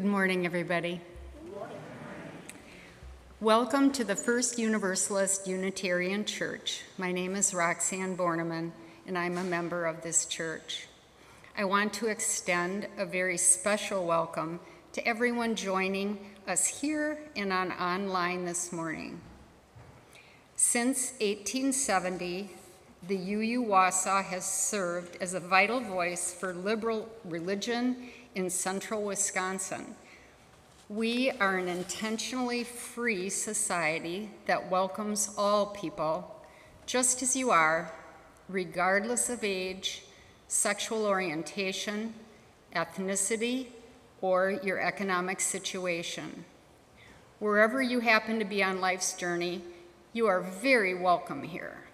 Good morning, everybody. Welcome to the First Universalist Unitarian Church. My name is Roxanne Borneman, and I'm a member of this church. I want to extend a very special welcome to everyone joining us here and on online this morning. Since 1870, the UU Wausau has served as a vital voice for liberal religion in central Wisconsin. We are an intentionally free society that welcomes all people, just as you are, regardless of age, sexual orientation, ethnicity, or your economic situation. Wherever you happen to be on life's journey, You are very welcome here.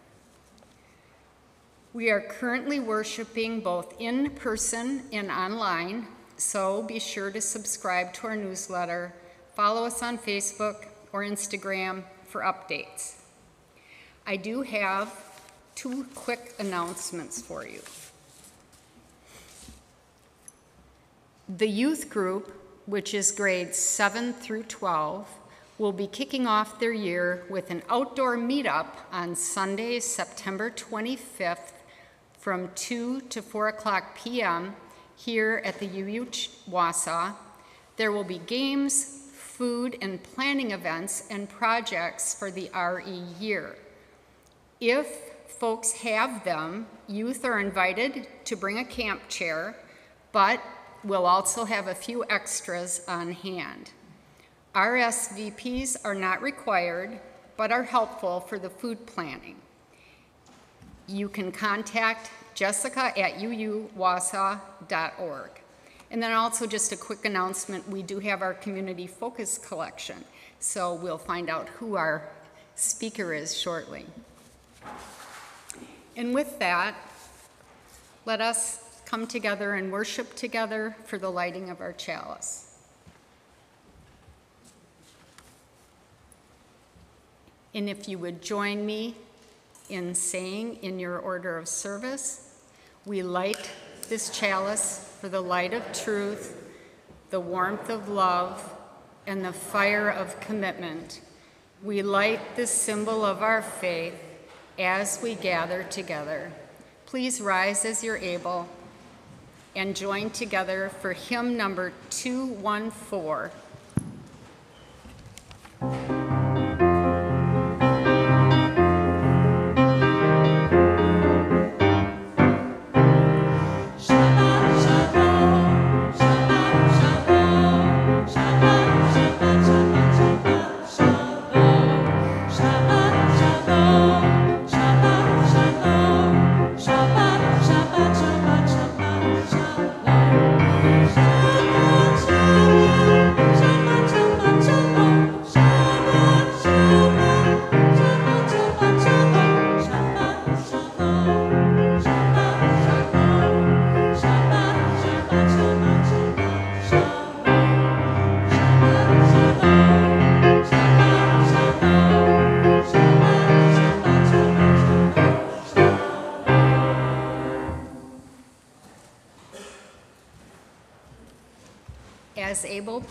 We are currently worshiping both in person and online, so be sure to subscribe to our newsletter, follow us on Facebook or Instagram for updates. I do have two quick announcements for you. The youth group, which is grades 7 through 12, will be kicking off their year with an outdoor meetup on Sunday, September 25th from 2 to 4 o'clock p.m. here at the UU Wausau. There will be games, food, and planning events and projects for the RE year. If folks have them, youth are invited to bring a camp chair, but we'll also have a few extras on hand. RSVPs are not required, but are helpful for the food planning. You can contact Jessica at uuwausau.org. And then also just a quick announcement, we do have our community focus collection, so we'll find out who our speaker is shortly. And with that, let us come together and worship together for the lighting of our chalice. And if you would join me in saying in your order of service, we light this chalice for the light of truth, the warmth of love, and the fire of commitment. We light this symbol of our faith as we gather together. Please rise as you're able and join together for hymn number 214.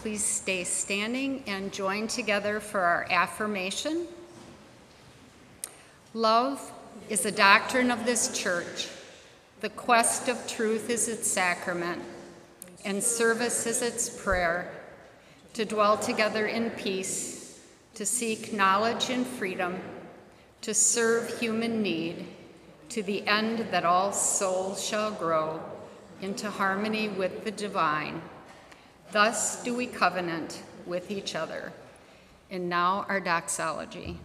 Please stay standing and join together for our affirmation. Love is the doctrine of this church. The quest of truth is its sacrament, and service is its prayer. To dwell together in peace, to seek knowledge and freedom, to serve human need, to the end that all souls shall grow into harmony with the divine. Thus do we covenant with each other. And now our doxology.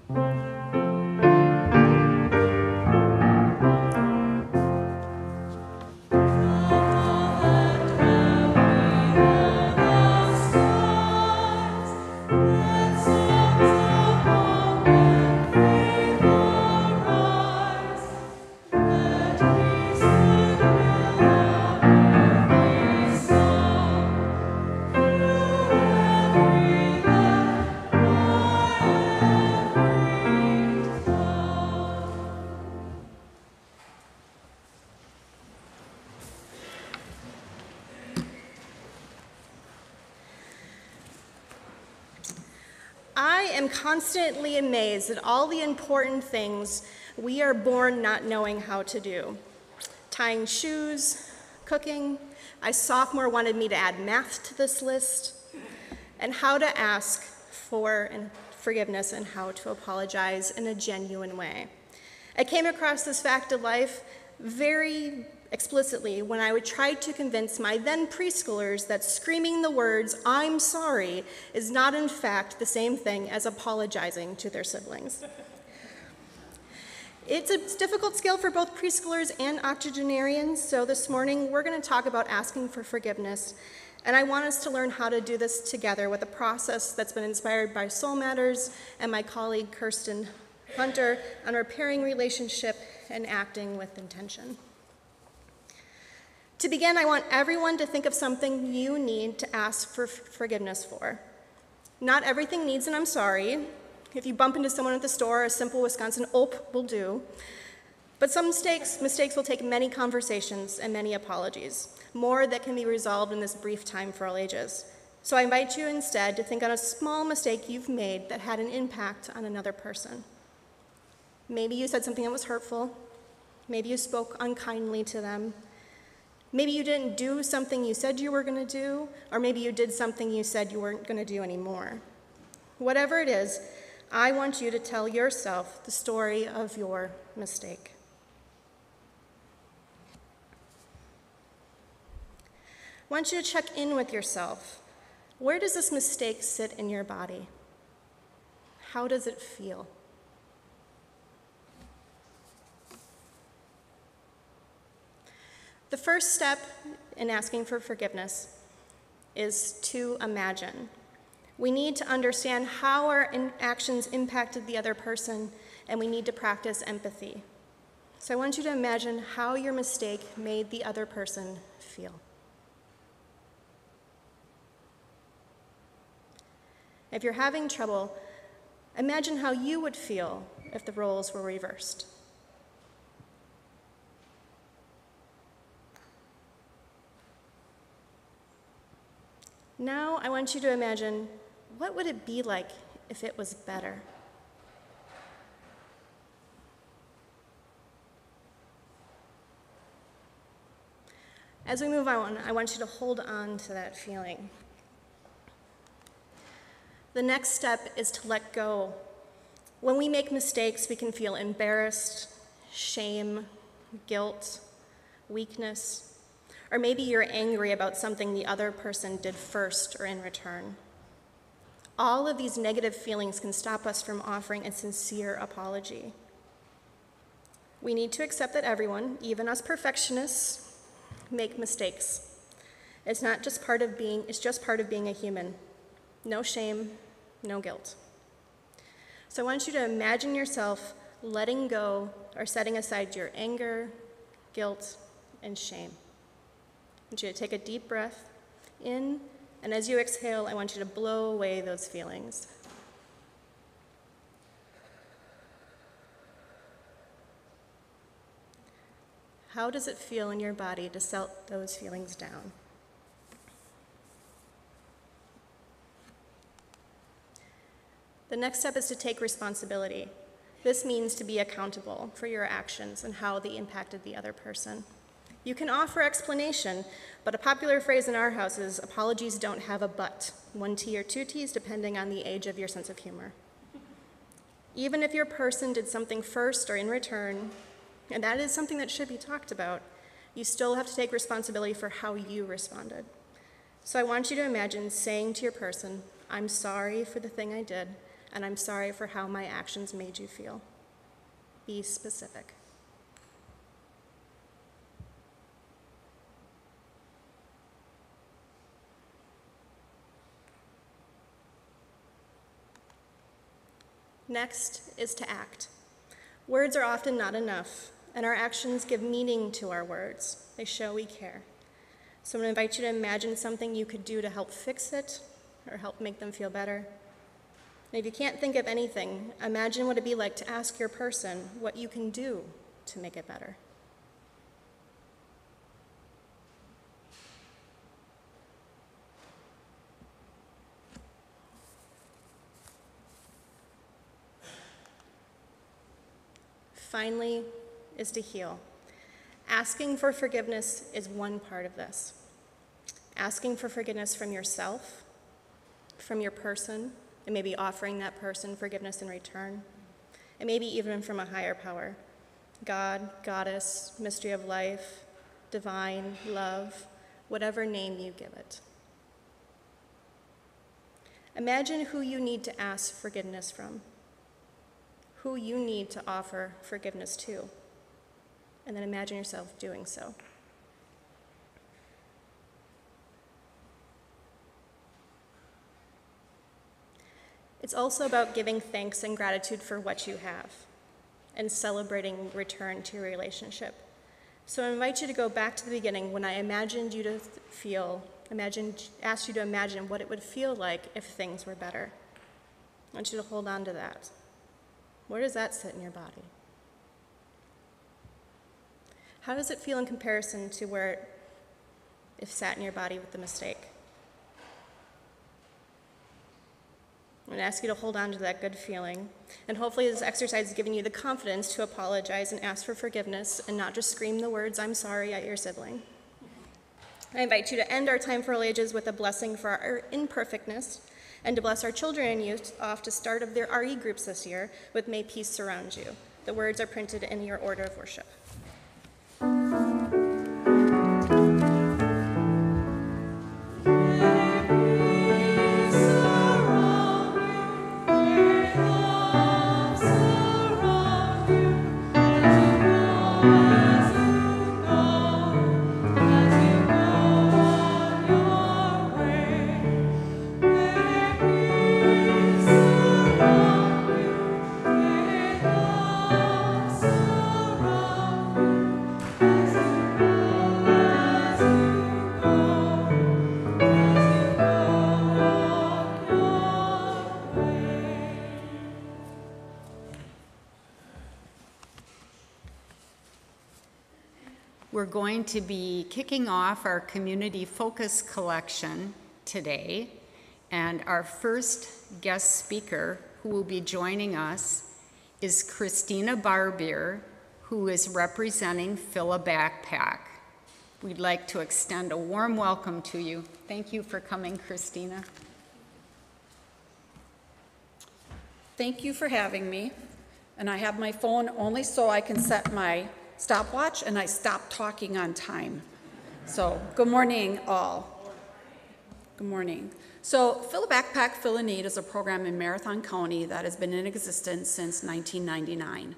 Constantly amazed at all the important things we are born not knowing how to do. Tying shoes, cooking, I sophomore wanted me to add math to this list, and how to ask for forgiveness and how to apologize in a genuine way. I came across this fact of life very explicitly when I would try to convince my then preschoolers that screaming the words, I'm sorry, is not in fact the same thing as apologizing to their siblings. It's a difficult skill for both preschoolers and octogenarians, so this morning we're going to talk about asking for forgiveness. And I want us to learn how to do this together with a process that's been inspired by Soul Matters and my colleague Kirsten Hunter on repairing relationship and acting with intention. To begin, I want everyone to think of something you need to ask for forgiveness for. Not everything needs an I'm sorry. If you bump into someone at the store, a simple Wisconsin ope will do. But some mistakes, mistakes will take many conversations and many apologies, more that can be resolved in this brief time for all ages. So I invite you instead to think on a small mistake you've made that had an impact on another person. Maybe you said something that was hurtful. Maybe you spoke unkindly to them. Maybe you didn't do something you said you were going to do, or maybe you did something you said you weren't going to do anymore. Whatever it is, I want you to tell yourself the story of your mistake. I want you to check in with yourself. Where does this mistake sit in your body? How does it feel? The first step in asking for forgiveness is to imagine. We need to understand how our actions impacted the other person, and we need to practice empathy. So I want you to imagine how your mistake made the other person feel. If you're having trouble, imagine how you would feel if the roles were reversed. Now I want you to imagine what would it be like if it was better? As we move on, I want you to hold on to that feeling. The next step is to let go. When we make mistakes, we can feel embarrassed, shame, guilt, weakness. Or maybe you're angry about something the other person did first or in return. All of these negative feelings can stop us from offering a sincere apology. We need to accept that everyone, even us perfectionists, make mistakes. It's not just part of being, it's just part of being a human. No shame, no guilt. So I want you to imagine yourself letting go or setting aside your anger, guilt, and shame. I want you to take a deep breath in, and as you exhale, I want you to blow away those feelings. How does it feel in your body to set those feelings down? The next step is to take responsibility. This means to be accountable for your actions and how they impacted the other person. You can offer explanation, but a popular phrase in our house is apologies don't have a but, one T or two T's depending on the age of your sense of humor. Even if your person did something first or in return, and that is something that should be talked about, you still have to take responsibility for how you responded. So I want you to imagine saying to your person, I'm sorry for the thing I did, and I'm sorry for how my actions made you feel. Be specific. Next is to act. Words are often not enough, and our actions give meaning to our words. They show we care. So I'm going to invite you to imagine something you could do to help fix it or help make them feel better. And if you can't think of anything, imagine what it'd be like to ask your person what you can do to make it better. Finally, is to heal. Asking for forgiveness is one part of this. Asking for forgiveness from yourself, from your person, and maybe offering that person forgiveness in return, and maybe even from a higher power God, Goddess, mystery of life, divine, love, whatever name you give it. Imagine who you need to ask forgiveness from who you need to offer forgiveness to. And then imagine yourself doing so. It's also about giving thanks and gratitude for what you have and celebrating return to your relationship. So I invite you to go back to the beginning when I imagined you to feel, imagined, asked you to imagine what it would feel like if things were better. I want you to hold on to that. Where does that sit in your body? How does it feel in comparison to where it if sat in your body with the mistake? I'm going to ask you to hold on to that good feeling. And hopefully, this exercise has given you the confidence to apologize and ask for forgiveness and not just scream the words, I'm sorry, at your sibling. I invite you to end our time for all ages with a blessing for our imperfectness and to bless our children and youth off to start of their RE groups this year with May Peace Surround You. The words are printed in your order of worship. We're going to be kicking off our community focus collection today, and our first guest speaker who will be joining us is Christina Barbier, who is representing Fill a Backpack. We'd like to extend a warm welcome to you. Thank you for coming, Christina. Thank you for having me. And I have my phone only so I can set my stopwatch and I stop talking on time. So, good morning, all. Good morning. So, Fill a Backpack, Fill a Need is a program in Marathon County that has been in existence since 1999.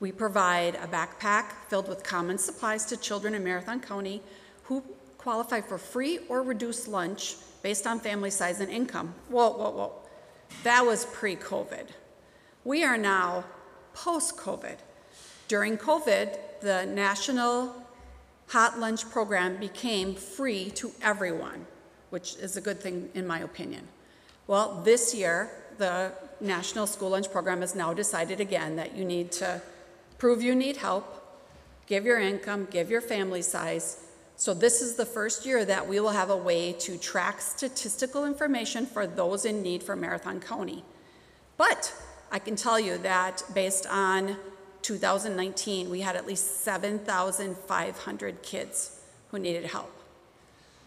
We provide a backpack filled with common supplies to children in Marathon County who qualify for free or reduced lunch based on family size and income. Whoa, whoa, whoa. That was pre COVID. We are now post COVID. During COVID, the National Hot Lunch Program became free to everyone, which is a good thing in my opinion. Well, this year, the National School Lunch Program has now decided again that you need to prove you need help, give your income, give your family size. So, this is the first year that we will have a way to track statistical information for those in need for Marathon County. But I can tell you that based on 2019, we had at least 7,500 kids who needed help.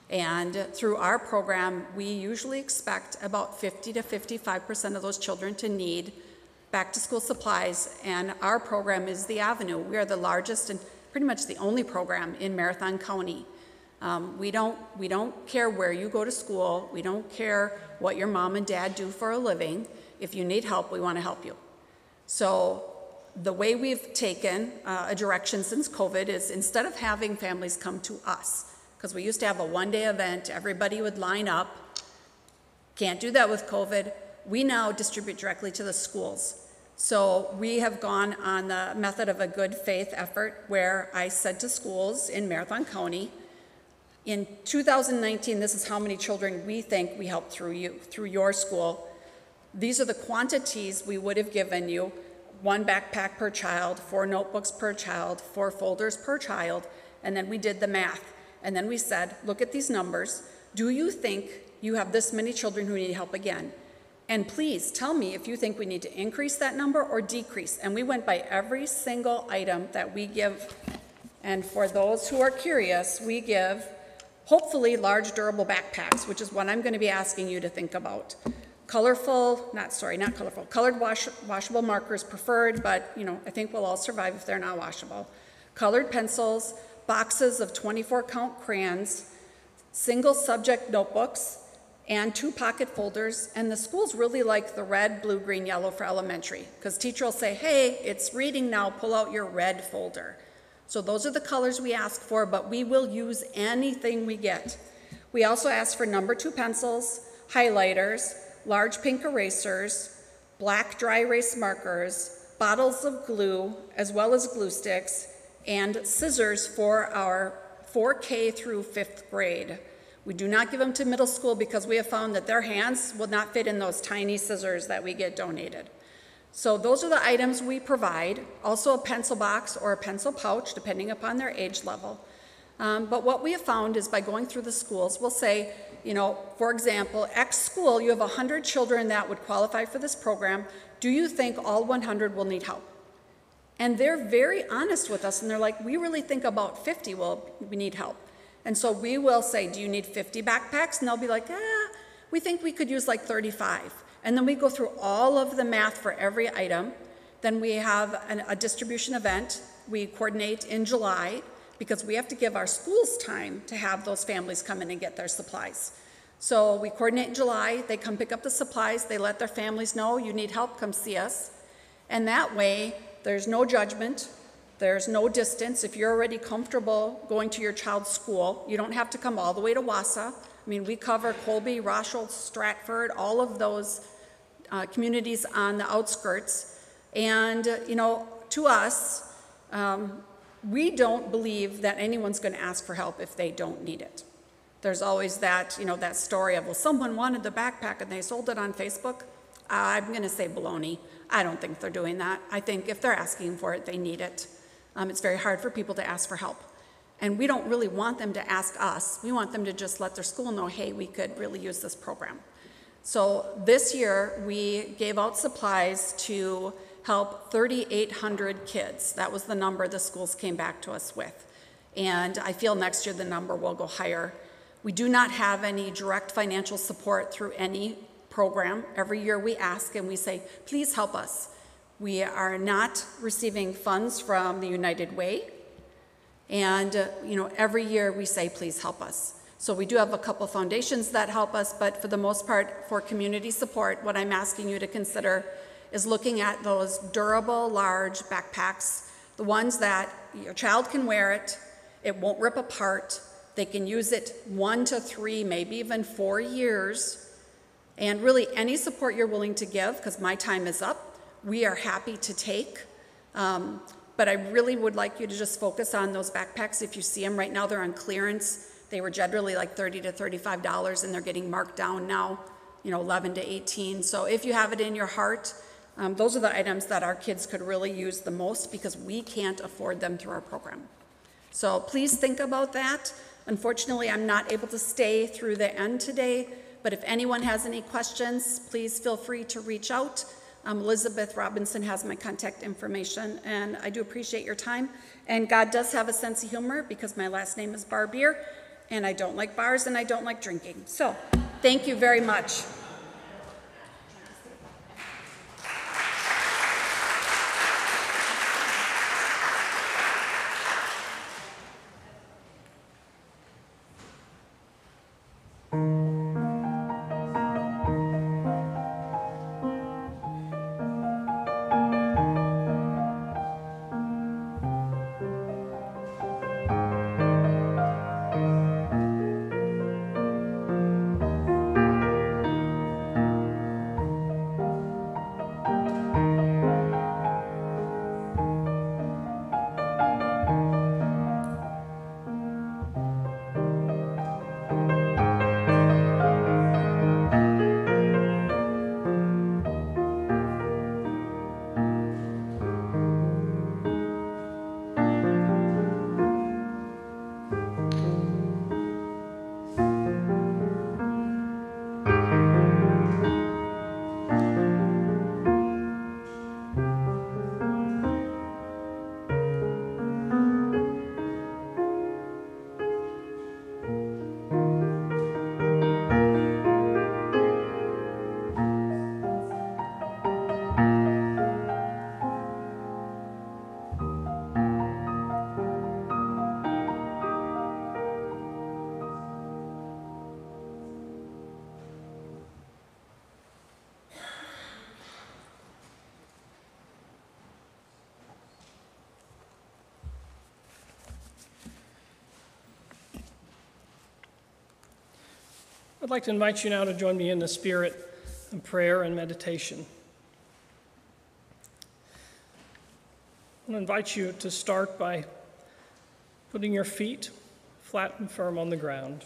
And through our program, we usually expect about 50 to 55% of those children to need back to school supplies. And our program is the Avenue. We are the largest and pretty much the only program in Marathon County. Um, we, don't, we don't care where you go to school, we don't care what your mom and dad do for a living. If you need help, we want to help you. So the way we've taken uh, a direction since COVID is instead of having families come to us, because we used to have a one day event, everybody would line up. Can't do that with COVID. We now distribute directly to the schools. So we have gone on the method of a good faith effort where I said to schools in Marathon County, in 2019, this is how many children we think we helped through you, through your school. These are the quantities we would have given you one backpack per child, four notebooks per child, four folders per child, and then we did the math. And then we said, look at these numbers. Do you think you have this many children who need help again? And please tell me if you think we need to increase that number or decrease. And we went by every single item that we give. And for those who are curious, we give hopefully large durable backpacks, which is what I'm going to be asking you to think about colorful, not sorry, not colorful, colored wash, washable markers preferred, but you know, I think we'll all survive if they're not washable. Colored pencils, boxes of 24 count crayons, single subject notebooks, and two pocket folders. And the schools really like the red, blue, green, yellow for elementary because teacher will say, hey, it's reading now, pull out your red folder. So those are the colors we ask for, but we will use anything we get. We also ask for number two pencils, highlighters, large pink erasers, black dry erase markers, bottles of glue, as well as glue sticks, and scissors for our 4K through fifth grade. We do not give them to middle school because we have found that their hands will not fit in those tiny scissors that we get donated. So those are the items we provide, also a pencil box or a pencil pouch, depending upon their age level. Um, but what we have found is by going through the schools, we'll say, you know, for example, X school, you have 100 children that would qualify for this program. Do you think all 100 will need help? And they're very honest with us, and they're like, we really think about 50 will we need help. And so we will say, do you need 50 backpacks? And they'll be like, ah, we think we could use like 35. And then we go through all of the math for every item. Then we have an, a distribution event. We coordinate in July because we have to give our schools time to have those families come in and get their supplies. So we coordinate in July. They come pick up the supplies. They let their families know you need help, come see us. And that way, there's no judgment. There's no distance. If you're already comfortable going to your child's school, you don't have to come all the way to Wausau. I mean, we cover Colby, Rochelle, Stratford, all of those uh, communities on the outskirts. And, you know, to us, um, we don't believe that anyone's going to ask for help if they don't need it. There's always that, you know, that story of, well, someone wanted the backpack and they sold it on Facebook. I'm going to say baloney. I don't think they're doing that. I think if they're asking for it, they need it. Um, it's very hard for people to ask for help. And we don't really want them to ask us. We want them to just let their school know, hey, we could really use this program. So this year, we gave out supplies to help 3,800 kids. That was the number the schools came back to us with. And I feel next year the number will go higher. We do not have any direct financial support through any program. Every year we ask and we say, please help us. We are not receiving funds from the United Way. And, uh, you know, every year we say, please help us. So we do have a couple foundations that help us, but for the most part, for community support, what I'm asking you to consider is looking at those durable, large backpacks, the ones that your child can wear it, it won't rip apart, they can use it one to three, maybe even four years. And really, any support you're willing to give, because my time is up, we are happy to take. Um, but I really would like you to just focus on those backpacks. If you see them right now, they're on clearance. They were generally like 30 to 35 dollars, and they're getting marked down now, you know, 11 to 18. So if you have it in your heart, um, those are the items that our kids could really use the most because we can't afford them through our program. So please think about that. Unfortunately, I'm not able to stay through the end today, but if anyone has any questions, please feel free to reach out. Um, Elizabeth Robinson has my contact information, and I do appreciate your time. And God does have a sense of humor because my last name is Barbier, and I don't like bars and I don't like drinking. So, thank you very much. 嗯。I'd like to invite you now to join me in the spirit and prayer and meditation. I want to invite you to start by putting your feet flat and firm on the ground.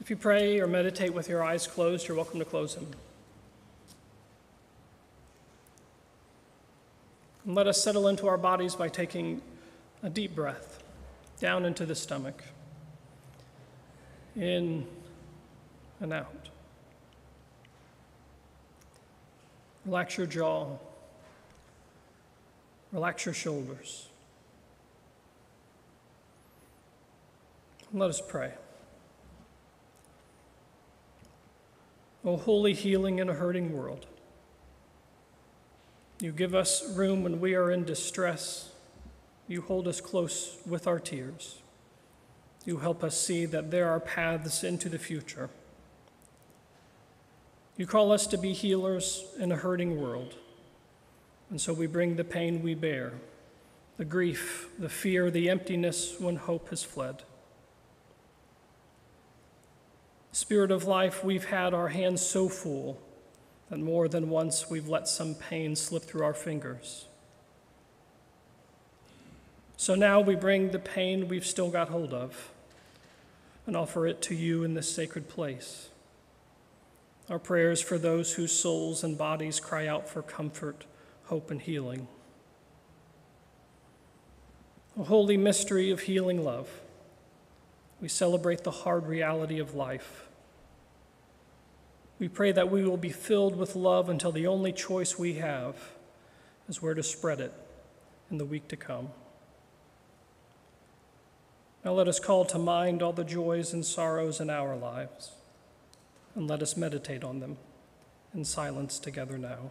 If you pray or meditate with your eyes closed, you're welcome to close them. And let us settle into our bodies by taking a deep breath down into the stomach, in and out. Relax your jaw, relax your shoulders. Let us pray. O holy healing in a hurting world, you give us room when we are in distress. You hold us close with our tears. You help us see that there are paths into the future. You call us to be healers in a hurting world. And so we bring the pain we bear, the grief, the fear, the emptiness when hope has fled. Spirit of life, we've had our hands so full that more than once we've let some pain slip through our fingers. So now we bring the pain we've still got hold of and offer it to you in this sacred place. Our prayers for those whose souls and bodies cry out for comfort, hope, and healing. A holy mystery of healing love. We celebrate the hard reality of life we pray that we will be filled with love until the only choice we have is where to spread it in the week to come. Now let us call to mind all the joys and sorrows in our lives, and let us meditate on them in silence together now.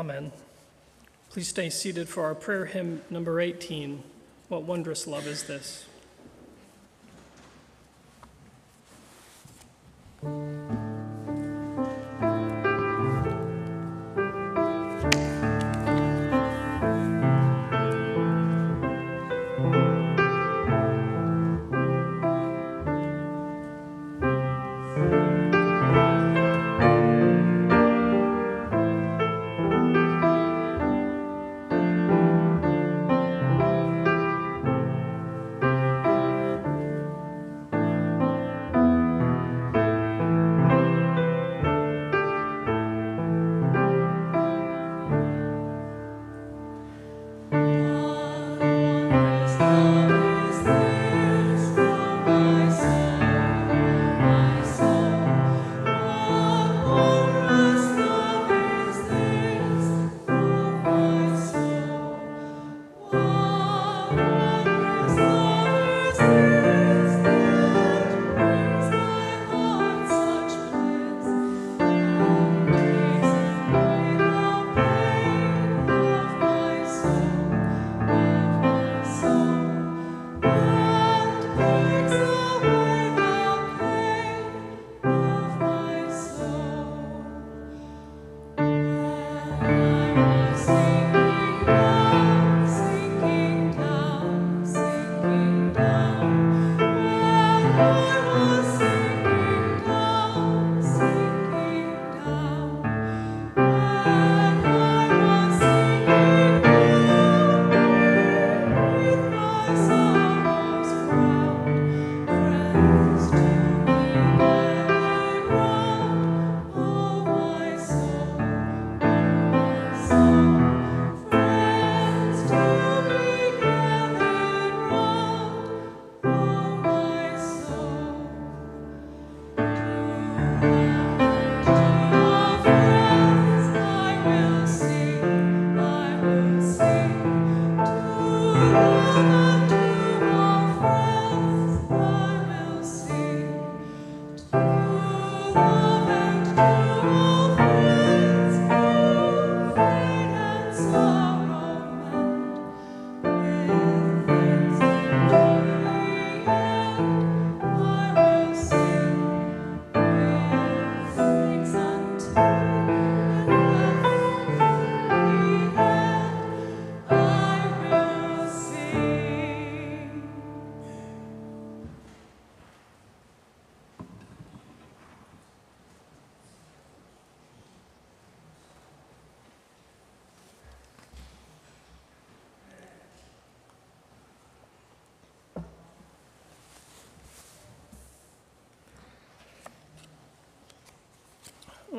Amen. Please stay seated for our prayer hymn number 18. What wondrous love is this?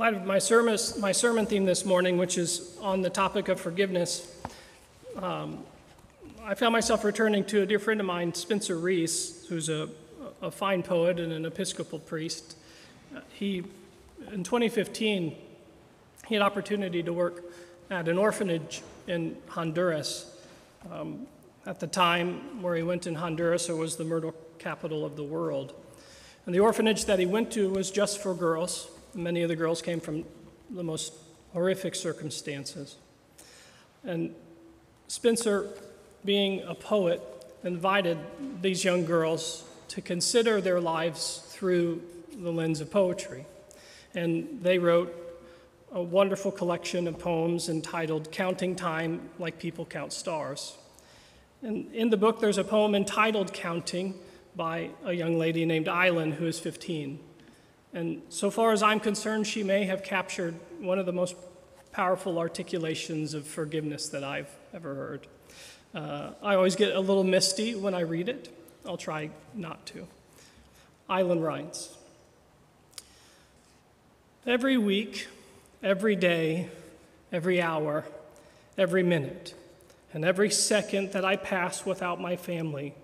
Light of my sermon, my sermon theme this morning, which is on the topic of forgiveness, um, I found myself returning to a dear friend of mine, Spencer Reece, who's a, a fine poet and an Episcopal priest. He, in 2015, he had opportunity to work at an orphanage in Honduras. Um, at the time where he went in Honduras, it was the murder capital of the world. And the orphanage that he went to was just for girls. Many of the girls came from the most horrific circumstances. And Spencer, being a poet, invited these young girls to consider their lives through the lens of poetry. And they wrote a wonderful collection of poems entitled Counting Time Like People Count Stars. And in the book, there's a poem entitled Counting by a young lady named Island, who is 15. And so far as I'm concerned, she may have captured one of the most powerful articulations of forgiveness that I've ever heard. Uh, I always get a little misty when I read it. I'll try not to. Island writes Every week, every day, every hour, every minute, and every second that I pass without my family,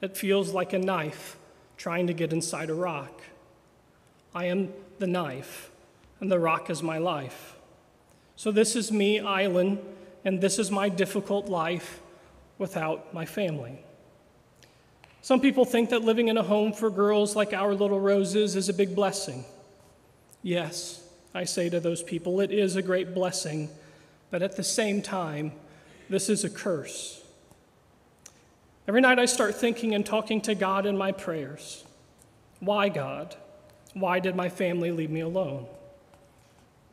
it feels like a knife trying to get inside a rock. I am the knife, and the rock is my life. So, this is me, Island, and this is my difficult life without my family. Some people think that living in a home for girls like our little roses is a big blessing. Yes, I say to those people, it is a great blessing, but at the same time, this is a curse. Every night I start thinking and talking to God in my prayers. Why, God? Why did my family leave me alone?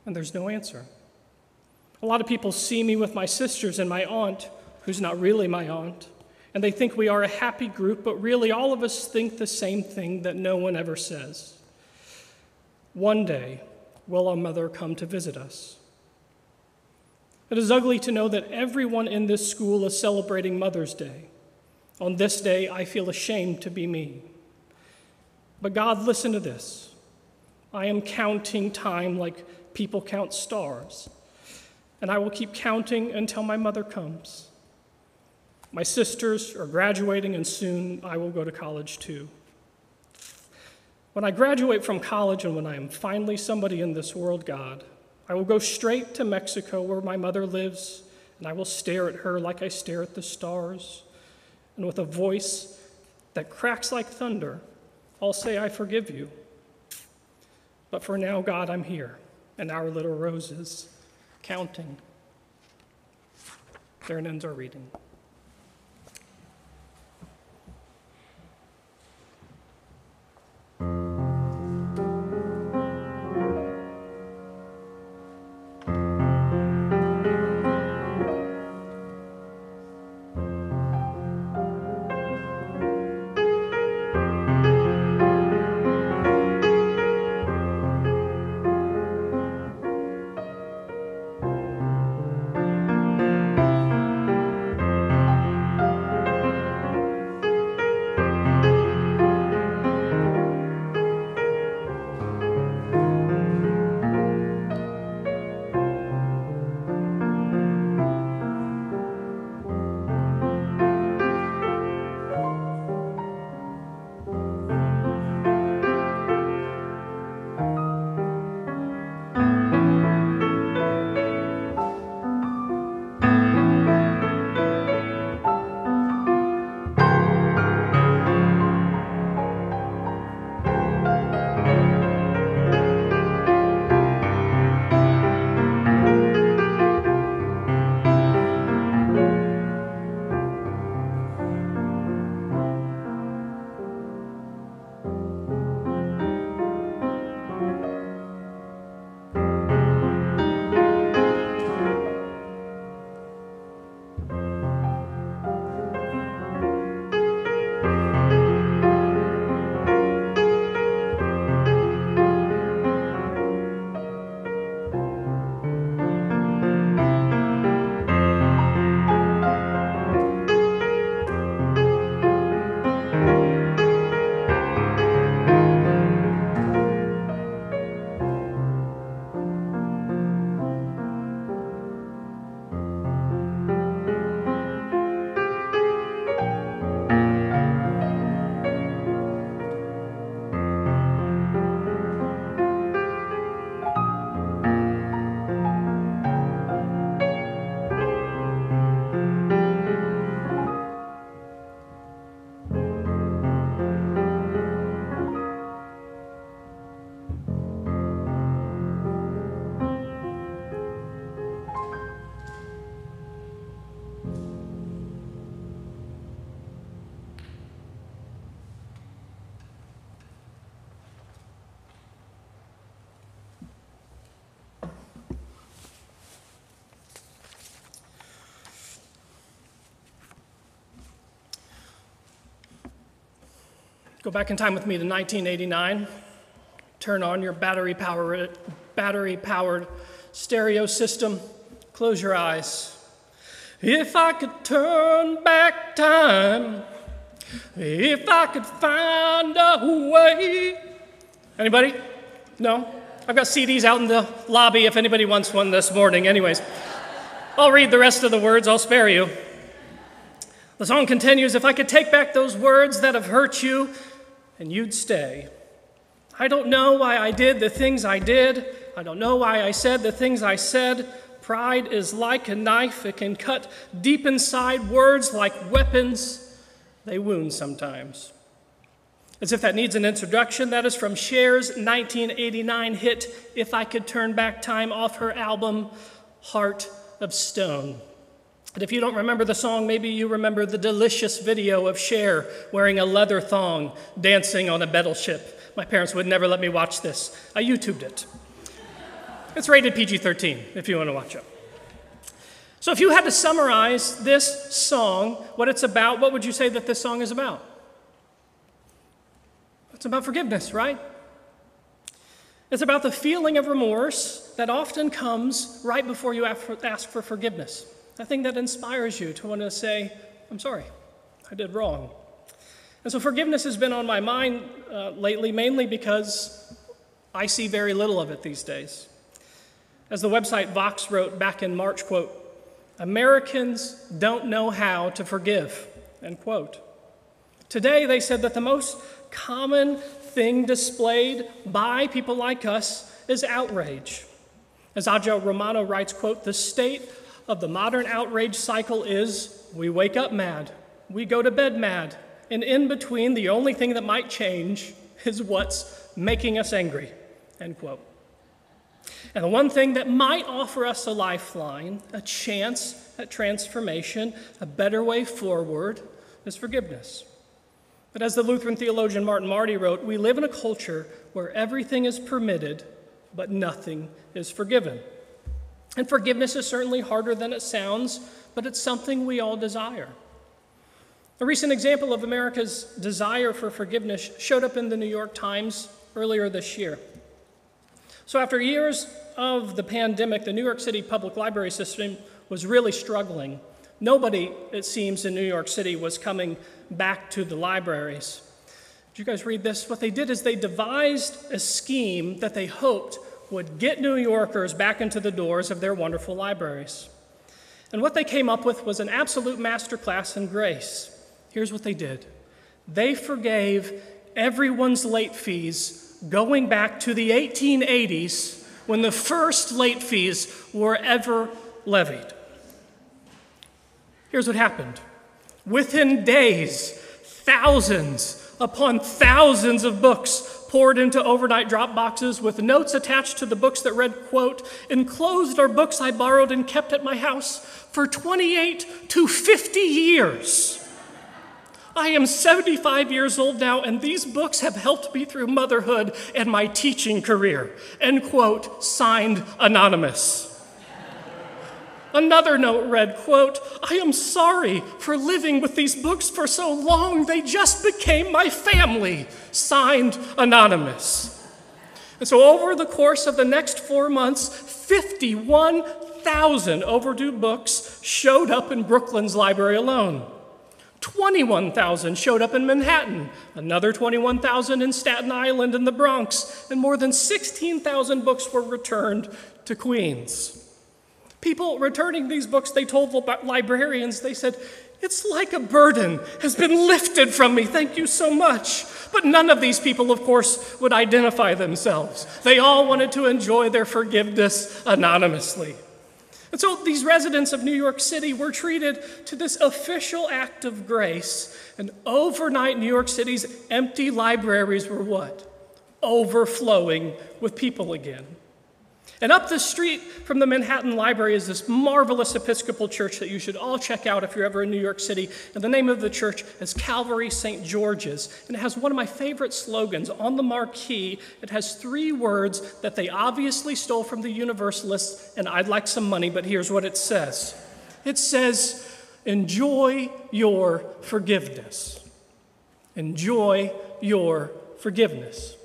And there's no answer. A lot of people see me with my sisters and my aunt, who's not really my aunt, and they think we are a happy group, but really all of us think the same thing that no one ever says. One day, will our mother come to visit us? It is ugly to know that everyone in this school is celebrating Mother's Day. On this day, I feel ashamed to be me. But God, listen to this. I am counting time like people count stars, and I will keep counting until my mother comes. My sisters are graduating, and soon I will go to college too. When I graduate from college and when I am finally somebody in this world, God, I will go straight to Mexico where my mother lives, and I will stare at her like I stare at the stars. And with a voice that cracks like thunder, I'll say, I forgive you. But for now, God, I'm here, and our little roses, counting. There ends our reading. Go back in time with me to 1989. Turn on your battery powered, battery powered stereo system. Close your eyes. If I could turn back time, if I could find a way. Anybody? No? I've got CDs out in the lobby if anybody wants one this morning. Anyways, I'll read the rest of the words, I'll spare you. The song continues If I could take back those words that have hurt you, and you'd stay. I don't know why I did the things I did. I don't know why I said the things I said. Pride is like a knife, it can cut deep inside. Words like weapons, they wound sometimes. As if that needs an introduction, that is from Cher's 1989 hit, If I Could Turn Back Time, off her album, Heart of Stone. And if you don't remember the song, maybe you remember the delicious video of Cher wearing a leather thong dancing on a battleship. My parents would never let me watch this. I YouTubed it. It's rated PG 13 if you want to watch it. So, if you had to summarize this song, what it's about, what would you say that this song is about? It's about forgiveness, right? It's about the feeling of remorse that often comes right before you ask for forgiveness. That thing that inspires you to want to say, I'm sorry, I did wrong. And so forgiveness has been on my mind uh, lately, mainly because I see very little of it these days. As the website Vox wrote back in March, quote, Americans don't know how to forgive, end quote. Today, they said that the most common thing displayed by people like us is outrage. As Aja Romano writes, quote, the state of the modern outrage cycle is we wake up mad, we go to bed mad, and in between, the only thing that might change is what's making us angry, end quote. And the one thing that might offer us a lifeline, a chance at transformation, a better way forward, is forgiveness. But as the Lutheran theologian Martin Marty wrote, we live in a culture where everything is permitted, but nothing is forgiven. And forgiveness is certainly harder than it sounds, but it's something we all desire. A recent example of America's desire for forgiveness showed up in the New York Times earlier this year. So, after years of the pandemic, the New York City public library system was really struggling. Nobody, it seems, in New York City was coming back to the libraries. Did you guys read this? What they did is they devised a scheme that they hoped would get New Yorkers back into the doors of their wonderful libraries. And what they came up with was an absolute masterclass in grace. Here's what they did they forgave everyone's late fees going back to the 1880s when the first late fees were ever levied. Here's what happened within days, thousands upon thousands of books poured into overnight drop boxes with notes attached to the books that read, quote, enclosed are books I borrowed and kept at my house for 28 to 50 years. I am 75 years old now, and these books have helped me through motherhood and my teaching career. End quote, signed Anonymous. Another note read, quote, I am sorry for living with these books for so long. They just became my family. Signed Anonymous. And so over the course of the next four months, 51,000 overdue books showed up in Brooklyn's library alone. 21,000 showed up in Manhattan, another 21,000 in Staten Island and the Bronx, and more than 16,000 books were returned to Queens. People returning these books, they told the librarians, they said, It's like a burden has been lifted from me. Thank you so much. But none of these people, of course, would identify themselves. They all wanted to enjoy their forgiveness anonymously. And so these residents of New York City were treated to this official act of grace. And overnight, New York City's empty libraries were what? Overflowing with people again. And up the street from the Manhattan Library is this marvelous Episcopal church that you should all check out if you're ever in New York City. And the name of the church is Calvary St. George's. And it has one of my favorite slogans on the marquee. It has three words that they obviously stole from the Universalists, and I'd like some money, but here's what it says it says, Enjoy your forgiveness. Enjoy your forgiveness.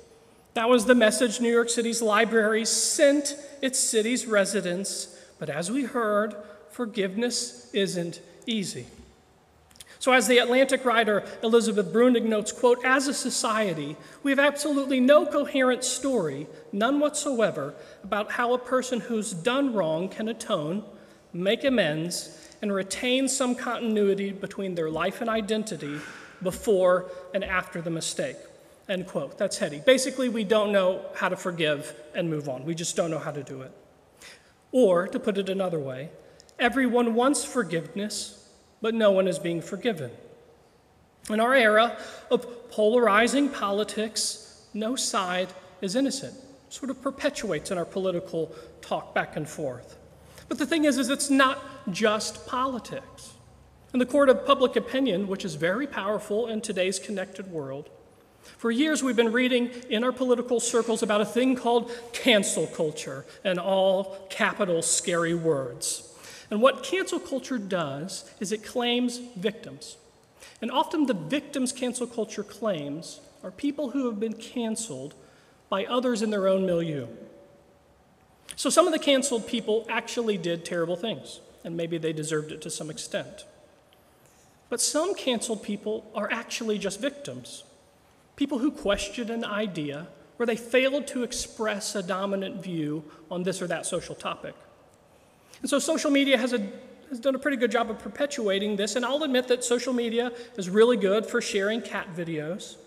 That was the message New York City's library sent its city's residents. But as we heard, forgiveness isn't easy. So, as the Atlantic writer Elizabeth Bruenig notes, quote, as a society, we have absolutely no coherent story, none whatsoever, about how a person who's done wrong can atone, make amends, and retain some continuity between their life and identity before and after the mistake. End quote. That's heady. Basically, we don't know how to forgive and move on. We just don't know how to do it. Or, to put it another way, everyone wants forgiveness, but no one is being forgiven. In our era of polarizing politics, no side is innocent. It sort of perpetuates in our political talk back and forth. But the thing is, is it's not just politics. In the court of public opinion, which is very powerful in today's connected world, for years we've been reading in our political circles about a thing called cancel culture and all capital scary words. And what cancel culture does is it claims victims. And often the victims cancel culture claims are people who have been canceled by others in their own milieu. So some of the canceled people actually did terrible things, and maybe they deserved it to some extent. But some canceled people are actually just victims people who questioned an idea or they failed to express a dominant view on this or that social topic. And so social media has, a, has done a pretty good job of perpetuating this, and I'll admit that social media is really good for sharing cat videos.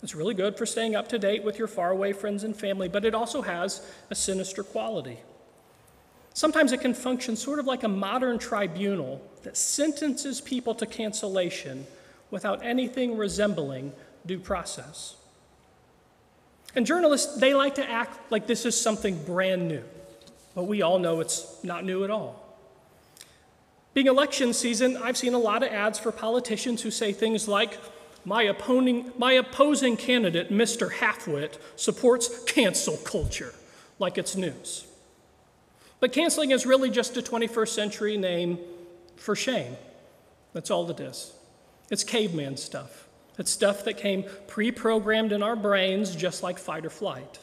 It's really good for staying up to date with your faraway friends and family, but it also has a sinister quality. Sometimes it can function sort of like a modern tribunal that sentences people to cancellation without anything resembling due process. And journalists, they like to act like this is something brand new. But we all know it's not new at all. Being election season, I've seen a lot of ads for politicians who say things like, my, opposing, my opposing candidate, Mr. Halfwit, supports cancel culture, like it's news. But canceling is really just a 21st century name for shame. That's all it is. It's caveman stuff. It's stuff that came pre programmed in our brains, just like fight or flight.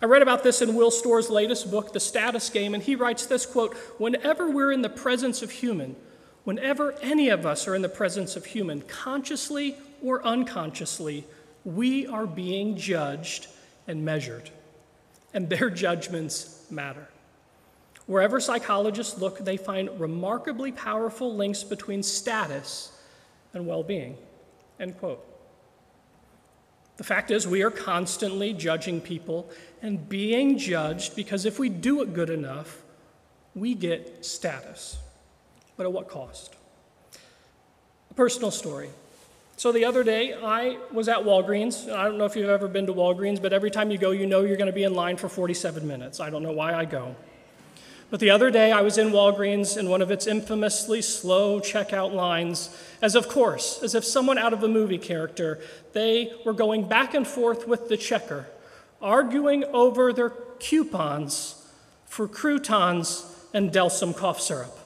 I read about this in Will Storr's latest book, The Status Game, and he writes this quote Whenever we're in the presence of human, whenever any of us are in the presence of human, consciously or unconsciously, we are being judged and measured. And their judgments matter. Wherever psychologists look, they find remarkably powerful links between status and well being. End quote. The fact is, we are constantly judging people and being judged because if we do it good enough, we get status. But at what cost? A personal story. So the other day, I was at Walgreens. I don't know if you've ever been to Walgreens, but every time you go, you know you're going to be in line for 47 minutes. I don't know why I go. But the other day, I was in Walgreens in one of its infamously slow checkout lines, as of course, as if someone out of a movie character, they were going back and forth with the checker, arguing over their coupons for croutons and Delsym cough syrup.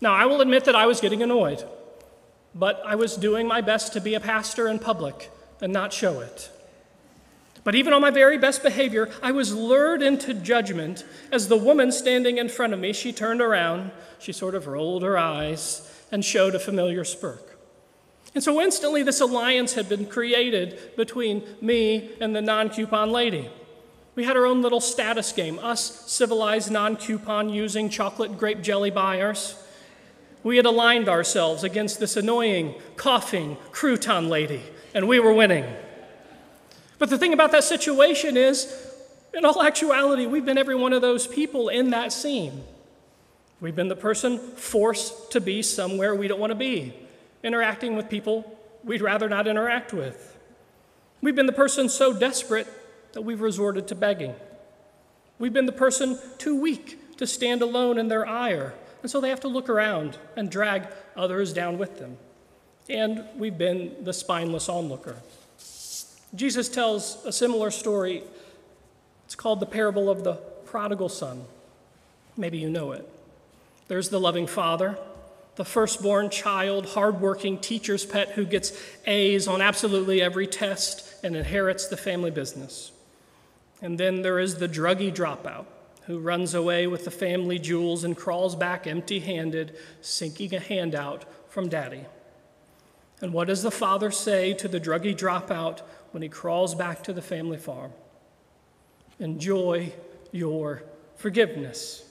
Now, I will admit that I was getting annoyed, but I was doing my best to be a pastor in public and not show it. But even on my very best behavior, I was lured into judgment as the woman standing in front of me, she turned around, she sort of rolled her eyes, and showed a familiar smirk. And so instantly, this alliance had been created between me and the non coupon lady. We had our own little status game, us civilized non coupon using chocolate grape jelly buyers. We had aligned ourselves against this annoying, coughing crouton lady, and we were winning. But the thing about that situation is, in all actuality, we've been every one of those people in that scene. We've been the person forced to be somewhere we don't want to be, interacting with people we'd rather not interact with. We've been the person so desperate that we've resorted to begging. We've been the person too weak to stand alone in their ire, and so they have to look around and drag others down with them. And we've been the spineless onlooker. Jesus tells a similar story. It's called the parable of the prodigal son. Maybe you know it. There's the loving father, the firstborn child, hardworking teacher's pet who gets A's on absolutely every test and inherits the family business. And then there is the druggy dropout who runs away with the family jewels and crawls back empty handed, sinking a handout from daddy. And what does the father say to the druggy dropout when he crawls back to the family farm? Enjoy your forgiveness.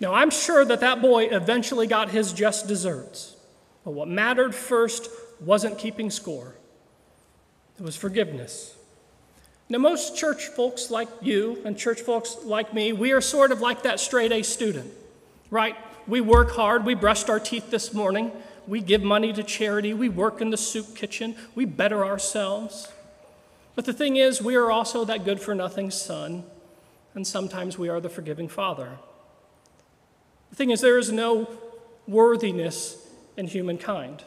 Now, I'm sure that that boy eventually got his just desserts, but what mattered first wasn't keeping score, it was forgiveness. Now, most church folks like you and church folks like me, we are sort of like that straight A student, right? We work hard, we brushed our teeth this morning, we give money to charity, we work in the soup kitchen, we better ourselves. But the thing is, we are also that good for nothing son, and sometimes we are the forgiving father. The thing is, there is no worthiness in humankind.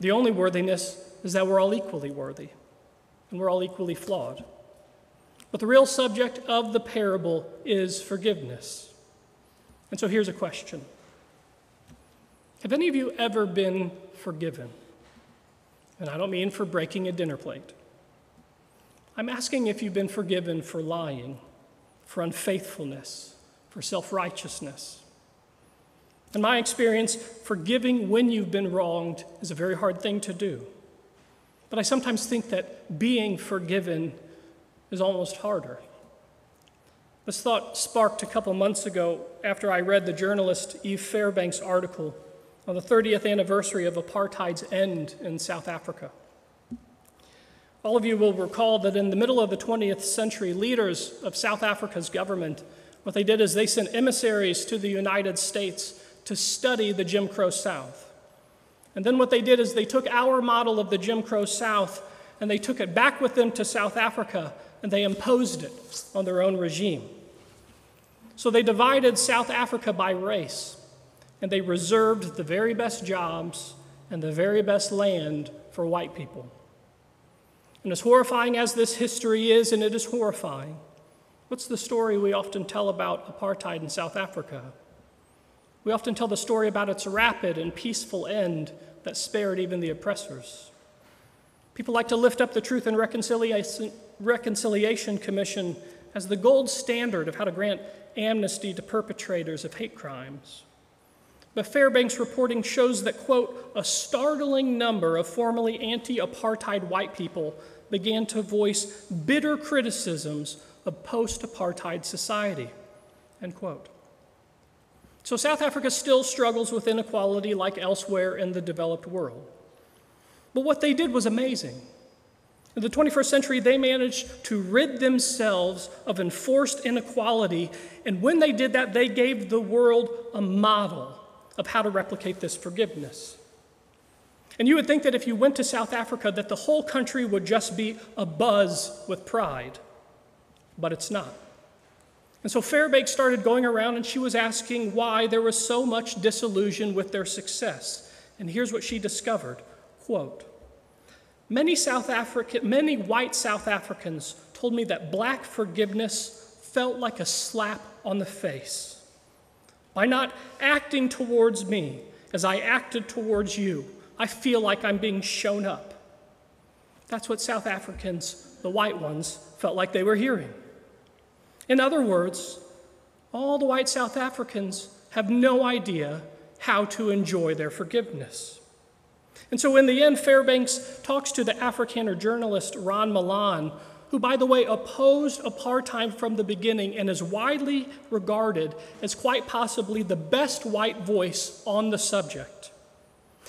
The only worthiness is that we're all equally worthy and we're all equally flawed. But the real subject of the parable is forgiveness. And so here's a question Have any of you ever been forgiven? And I don't mean for breaking a dinner plate. I'm asking if you've been forgiven for lying, for unfaithfulness, for self righteousness. In my experience, forgiving when you've been wronged is a very hard thing to do. But I sometimes think that being forgiven is almost harder. This thought sparked a couple months ago after I read the journalist Eve Fairbanks' article on the 30th anniversary of apartheid's end in South Africa. All of you will recall that in the middle of the 20th century, leaders of South Africa's government, what they did is they sent emissaries to the United States to study the Jim Crow South. And then what they did is they took our model of the Jim Crow South and they took it back with them to South Africa and they imposed it on their own regime. So they divided South Africa by race and they reserved the very best jobs and the very best land for white people. And as horrifying as this history is, and it is horrifying, what's the story we often tell about apartheid in South Africa? We often tell the story about its rapid and peaceful end that spared even the oppressors. People like to lift up the Truth and Reconciliation, Commission as the gold standard of how to grant amnesty to perpetrators of hate crimes. But Fairbanks' reporting shows that, quote, a startling number of formerly anti apartheid white people began to voice bitter criticisms of post apartheid society, end quote. So South Africa still struggles with inequality like elsewhere in the developed world. But what they did was amazing. In the 21st century, they managed to rid themselves of enforced inequality, and when they did that, they gave the world a model of how to replicate this forgiveness. And you would think that if you went to South Africa, that the whole country would just be abuzz with pride, but it's not. And so Fairbanks started going around and she was asking why there was so much disillusion with their success. And here's what she discovered quote, Many South African, many white South Africans told me that black forgiveness felt like a slap on the face. By not acting towards me as I acted towards you, I feel like I'm being shown up. That's what South Africans, the white ones, felt like they were hearing. In other words, all the white South Africans have no idea how to enjoy their forgiveness. And so, in the end, Fairbanks talks to the Afrikaner journalist Rian Malan, who, by the way, opposed apartheid from the beginning and is widely regarded as quite possibly the best white voice on the subject.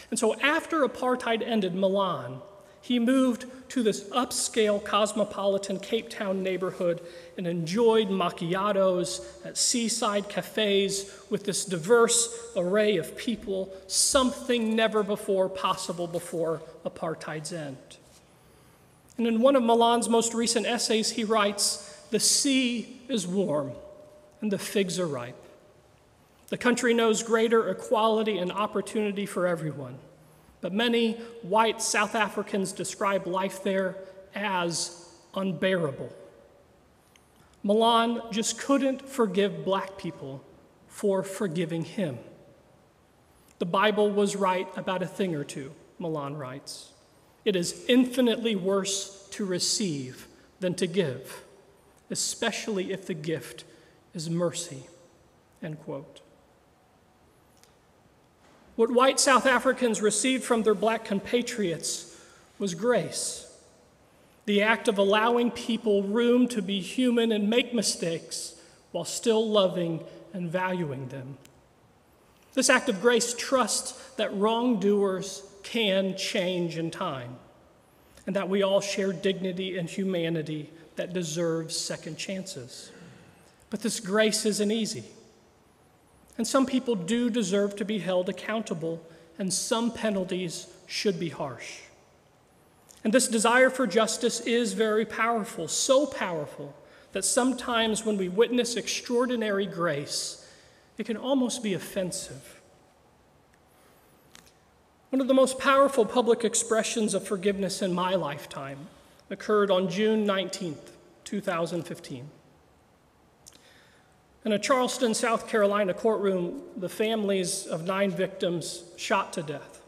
And so, after apartheid ended, Malan, he moved to this upscale cosmopolitan Cape Town neighborhood and enjoyed macchiatos at seaside cafes with this diverse array of people, something never before possible before apartheid's end. And in one of Malan's most recent essays, he writes The sea is warm and the figs are ripe. The country knows greater equality and opportunity for everyone. But many white South Africans describe life there as unbearable. Malan just couldn't forgive black people for forgiving him. The Bible was right about a thing or two, Malan writes. It is infinitely worse to receive than to give, especially if the gift is mercy. End quote. What white South Africans received from their black compatriots was grace the act of allowing people room to be human and make mistakes while still loving and valuing them. This act of grace trusts that wrongdoers can change in time and that we all share dignity and humanity that deserves second chances. But this grace isn't easy. And some people do deserve to be held accountable, and some penalties should be harsh. And this desire for justice is very powerful, so powerful that sometimes when we witness extraordinary grace, it can almost be offensive. One of the most powerful public expressions of forgiveness in my lifetime occurred on June 19th, 2015. In a Charleston, South Carolina courtroom, the families of nine victims shot to death.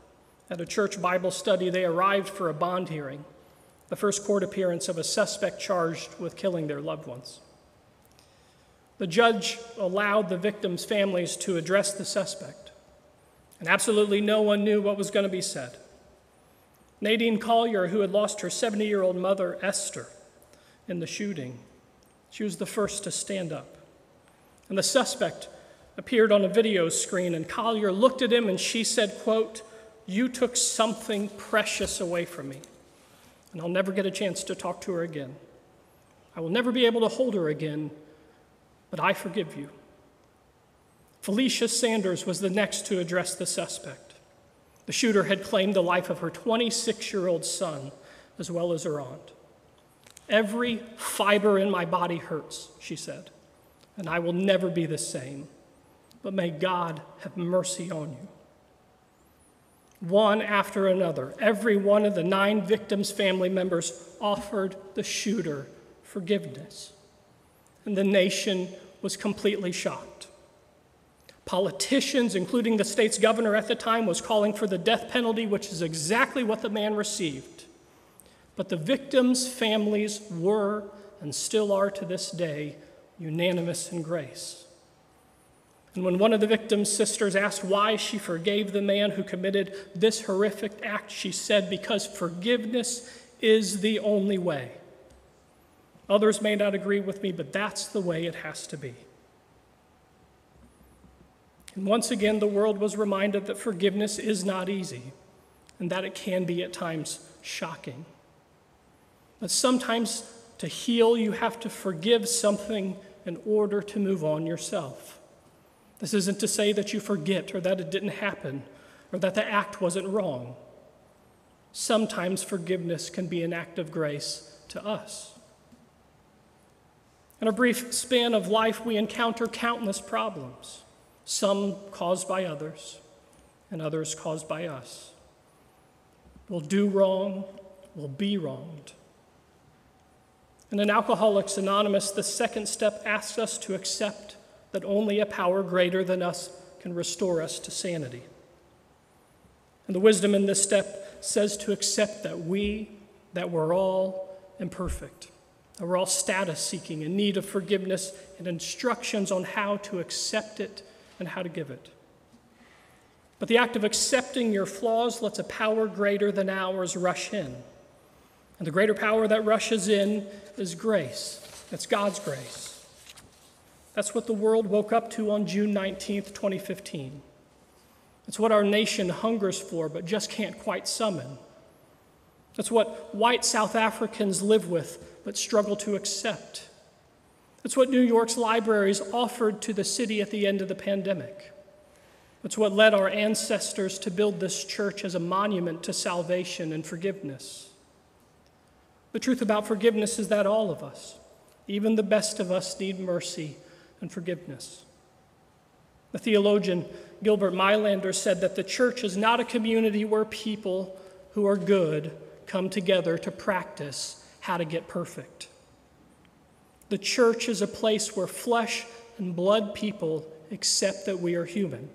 At a church Bible study, they arrived for a bond hearing, the first court appearance of a suspect charged with killing their loved ones. The judge allowed the victims' families to address the suspect, and absolutely no one knew what was going to be said. Nadine Collier, who had lost her 70 year old mother, Esther, in the shooting, she was the first to stand up. And the suspect appeared on a video screen, and Collier looked at him and she said, quote, You took something precious away from me, and I'll never get a chance to talk to her again. I will never be able to hold her again, but I forgive you. Felicia Sanders was the next to address the suspect. The shooter had claimed the life of her 26 year old son as well as her aunt. Every fiber in my body hurts, she said and I will never be the same. But may God have mercy on you. One after another, every one of the nine victims' family members offered the shooter forgiveness. And the nation was completely shocked. Politicians, including the state's governor at the time, was calling for the death penalty, which is exactly what the man received. But the victims' families were, and still are to this day, unanimous in grace. And when one of the victim's sisters asked why she forgave the man who committed this horrific act, she said, Because forgiveness is the only way. Others may not agree with me, but that's the way it has to be. And once again, the world was reminded that forgiveness is not easy and that it can be at times shocking. But sometimes to heal, you have to forgive something in order to move on yourself. This isn't to say that you forget or that it didn't happen or that the act wasn't wrong. Sometimes forgiveness can be an act of grace to us. In a brief span of life, we encounter countless problems, some caused by others, and others caused by us. We'll do wrong, we'll be wronged. And in Alcoholics Anonymous, the second step asks us to accept that only a power greater than us can restore us to sanity. And the wisdom in this step says to accept that we, that we're all imperfect, that we're all status seeking, in need of forgiveness, and instructions on how to accept it and how to give it. But the act of accepting your flaws lets a power greater than ours rush in. And the greater power that rushes in is grace. It's God's grace. That's what the world woke up to on June 19th, 2015. It's what our nation hungers for but just can't quite summon. It's what white South Africans live with but struggle to accept. It's what New York's libraries offered to the city at the end of the pandemic. It's what led our ancestors to build this church as a monument to salvation and forgiveness. The truth about forgiveness is that all of us, even the best of us, need mercy and forgiveness. The theologian Gilbert Meilaender said that the church is not a community where people who are good come together to practice how to get perfect. The church is a place where flesh and blood people accept that we are human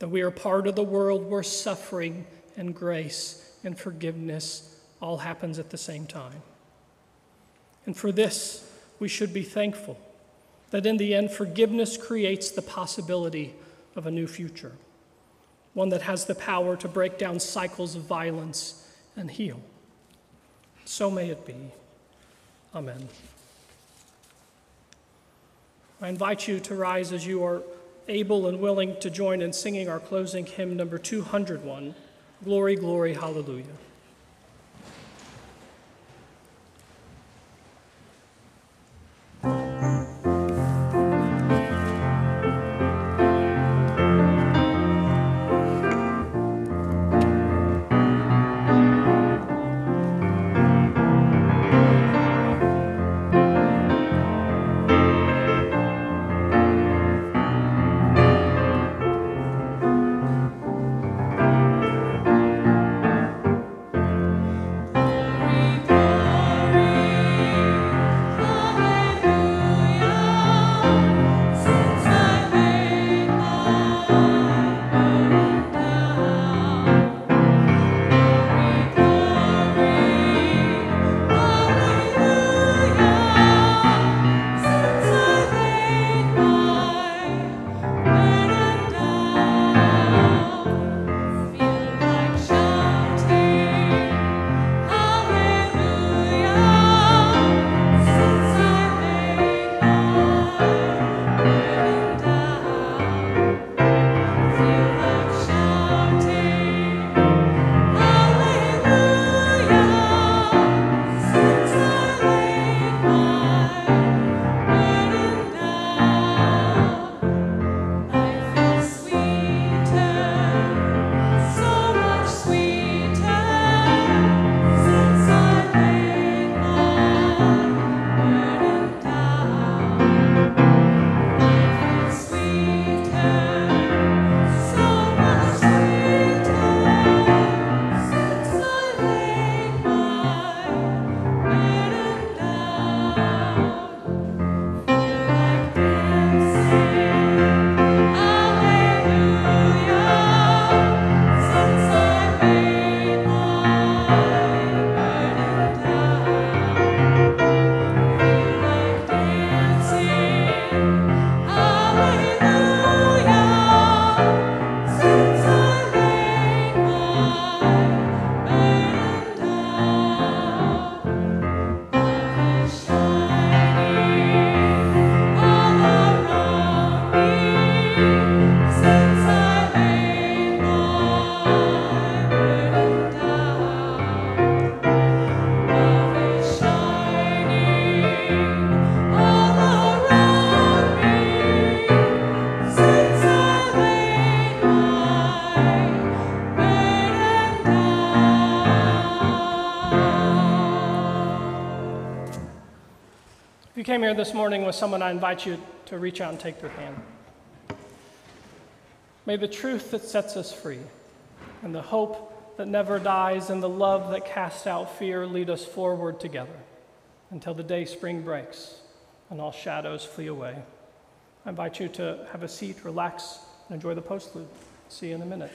that we are part of the world where suffering and grace and forgiveness all happens at the same time. And for this, we should be thankful that in the end, forgiveness creates the possibility of a new future, one that has the power to break down cycles of violence and heal. So may it be. Amen. I invite you to rise as you are able and willing to join in singing our closing hymn, number 201 Glory, Glory, Hallelujah. Here this morning with someone, I invite you to reach out and take their hand. May the truth that sets us free and the hope that never dies and the love that casts out fear lead us forward together until the day spring breaks and all shadows flee away. I invite you to have a seat, relax, and enjoy the postlude. See you in a minute.